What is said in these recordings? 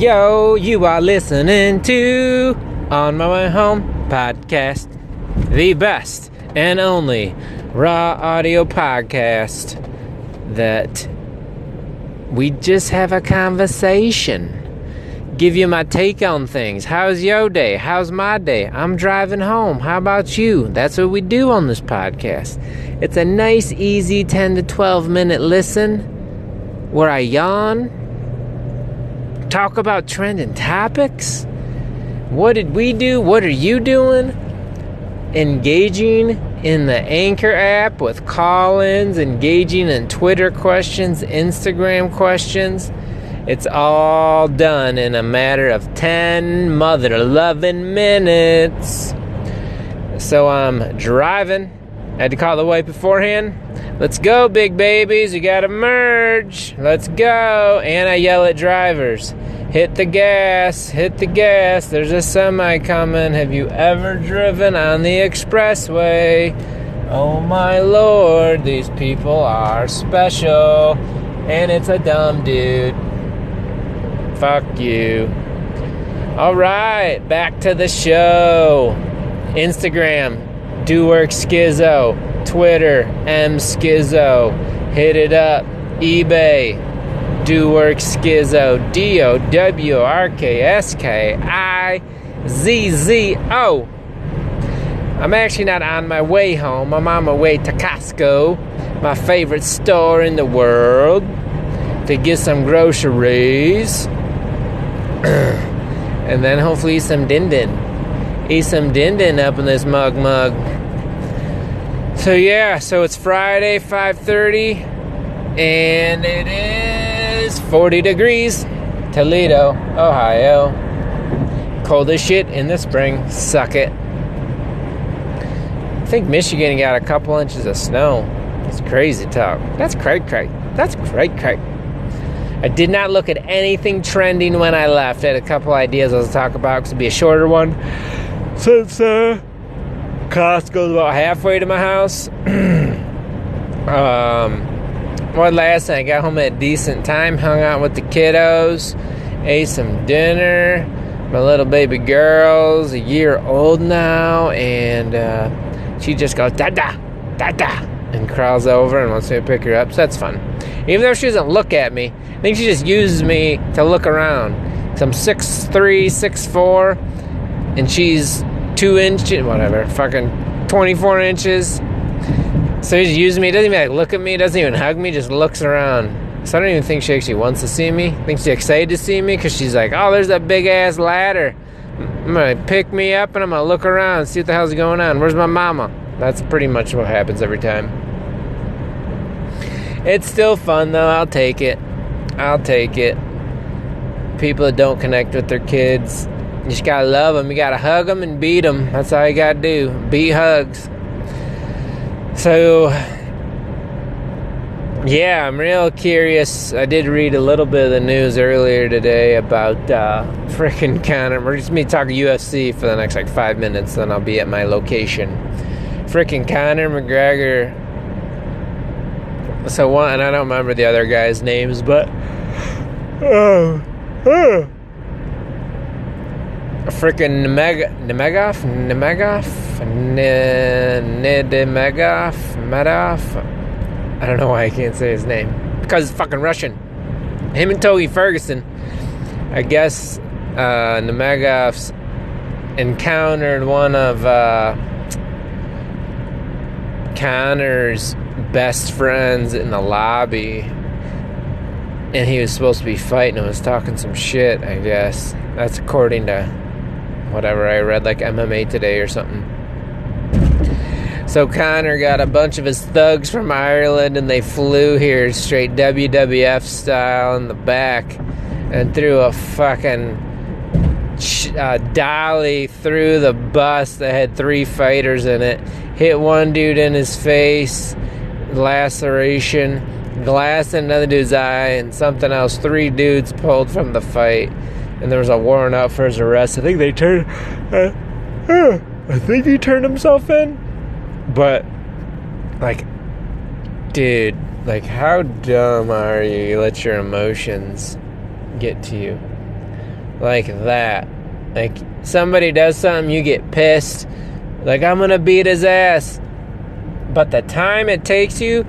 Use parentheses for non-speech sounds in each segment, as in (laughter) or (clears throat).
Yo, you are listening to On My Way Home podcast, the best and only raw audio podcast that we just have a conversation. Give you my take on things. How's your day? How's my day? I'm driving home. How about you? That's what we do on this podcast. It's a nice, easy 10 to 12 minute listen where I yawn, talk about trending topics. What did we do? What are you doing? Engaging in the Anchor app with call ins, engaging in Twitter questions, Instagram questions. It's all done in a matter of 10 mother loving minutes. So I'm driving. I had to call the wife beforehand. Let's go, big babies. You gotta merge. Let's go. And I yell at drivers hit the gas, hit the gas. There's a semi coming. Have you ever driven on the expressway? Oh my lord, these people are special. And it's a dumb dude. Fuck you. Alright, back to the show. Instagram, Do Work Skizzo. Twitter, M Skizzo. Hit it up. eBay, do work skizzo D O W R K S K I Z Z O. I'm actually not on my way home. I'm on my way to Costco, my favorite store in the world, to get some groceries. (clears throat) and then hopefully some din din. Eat some din din up in this mug mug. So yeah, so it's Friday, 5:30, and it is 40 degrees, Toledo, Ohio. Cold as shit in the spring. Suck it. I think Michigan got a couple inches of snow. That's crazy talk. That's crazy, crazy. That's great, crazy. I did not look at anything trending when I left. I had a couple ideas I'll talk about because it'll be a shorter one. Since uh, Costco's about halfway to my house. (clears throat) um, well, last night I got home at a decent time, hung out with the kiddos, ate some dinner. My little baby girl's a year old now, and uh, she just goes da da da da and crawls over and wants me to pick her up. So that's fun. Even though she doesn't look at me, I think she just uses me to look around. So I'm 6'3", 6'4", and she's two inch, whatever, fucking 24 inches. So he's using me. Doesn't even like look at me. Doesn't even hug me. Just looks around. So I don't even think she actually wants to see me. I think she's excited to see me because she's like, oh, there's that big ass ladder. I'm gonna pick me up and I'm gonna look around, see what the hell's going on. Where's my mama? That's pretty much what happens every time. It's still fun though. I'll take it. I'll take it. People that don't connect with their kids, you just gotta love them. You gotta hug them and beat them. That's all you gotta do. Beat hugs. So, yeah, I'm real curious. I did read a little bit of the news earlier today about uh, freaking Conor. We're just me talking UFC for the next like five minutes, then I'll be at my location. Freaking Conor McGregor. So one, and I don't remember the other guys' names, but oh, oh. Freaking Nemeg- Nemegov, Nemegov, Nedemegov, Medov. I don't know why I can't say his name because it's fucking Russian. Him and Tony Ferguson, I guess, uh, Nemegov's encountered one of uh, Conor's best friends in the lobby, and he was supposed to be fighting and was talking some shit. I guess that's according to whatever I read, like MMA Today or something. So Conor got a bunch of his thugs from Ireland and they flew here straight WWF style in the back and threw a fucking uh, dolly through the bus that had three fighters in it. Hit one dude in his face, laceration, glass in another dude's eye, and something else. Three dudes pulled from the fight, and there was a warrant out for his arrest. I think they turned. Uh, uh, I think he turned himself in. But, like, dude, like, how dumb are you? You let your emotions get to you. like that. Like somebody does something, you get pissed. Like I'm gonna beat his ass. But the time it takes you,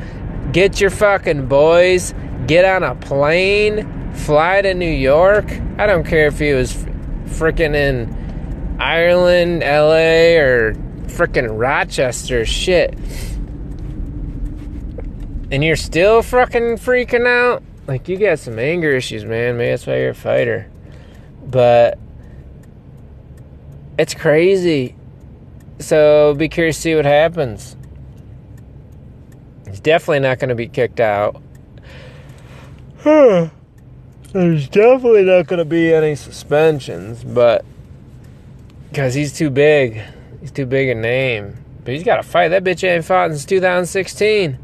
get your fucking boys, get on a plane, fly to New York. I don't care if he was freaking in Ireland, LA, or freaking Rochester. Shit. And you're still fucking freaking out? Like, you got some anger issues, man. Maybe that's why you're a fighter. But it's crazy. So be curious to see what happens. He's definitely not going to be kicked out. Hmm. There's definitely not going to be any suspensions, but because he's too big, he's too big a name. But he's got to fight. That bitch ain't fought since 2016.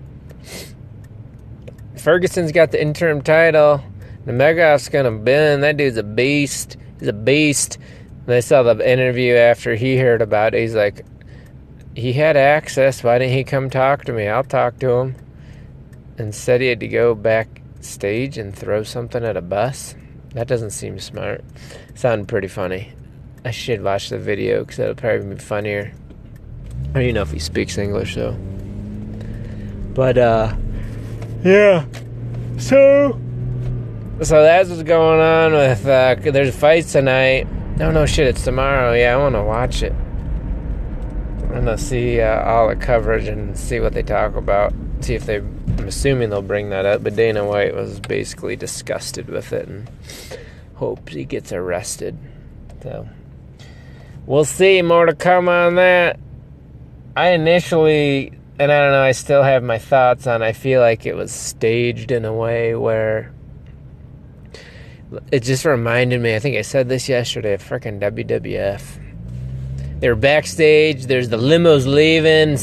Ferguson's got the interim title. Nurmagomedov's gonna bend. That dude's a beast. He's a beast. And I saw the interview after he heard about it. He's like, he had access. Why didn't he come talk to me? I'll talk to him. And said he had to go backstage and throw something at a bus. That doesn't seem smart. Sounded pretty funny. I should watch the video because it'll probably be funnier. I don't even know if he speaks English though. But uh, yeah. So, so that's what's going on with. Uh, there's fights tonight. No, no shit. It's tomorrow. Yeah, I want to watch it. I'm gonna see uh, all the coverage and see what they talk about. See if they. I'm assuming they'll bring that up. But Dana White was basically disgusted with it and hopes he gets arrested. So we'll see. More to come on that. I initially and I don't know, I still have my thoughts on I feel like it was staged in a way where it just reminded me, I think I said this yesterday, freaking WWF. They were backstage, there's the limos leaving,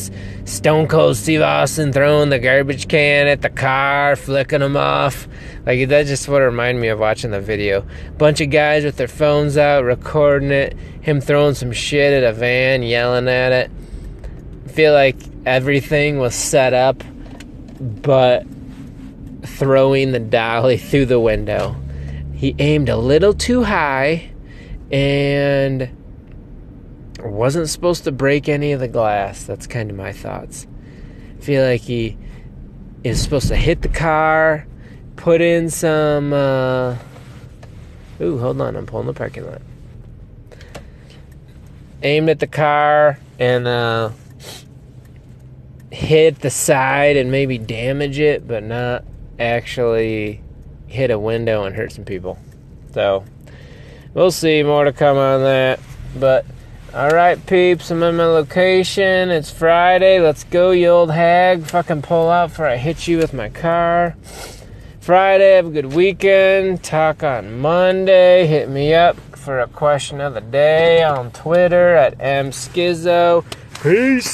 Stone Cold Steve Austin throwing the garbage can at the car, flicking them off. Like, that's just what reminded me of watching the video. Bunch of guys with their phones out, recording it, him throwing some shit at a van, yelling at it. Feel like everything was set up, but throwing the dolly through the window. He aimed a little too high and wasn't supposed to break any of the glass. That's kind of my thoughts. I feel like he is supposed to hit the car, put in some. Uh, ooh, hold on, I'm pulling the parking lot. Aimed at the car and. Uh, hit the side and maybe damage it, but not actually hit a window and hurt some people. So we'll see. More to come on that. But all right, peeps, I'm in my location. It's Friday. Let's go, you old hag. Fucking pull out before I hit you with my car. Friday, have a good weekend. Talk on Monday. Hit me up for a question of the day on Twitter at mskizzo. Peace.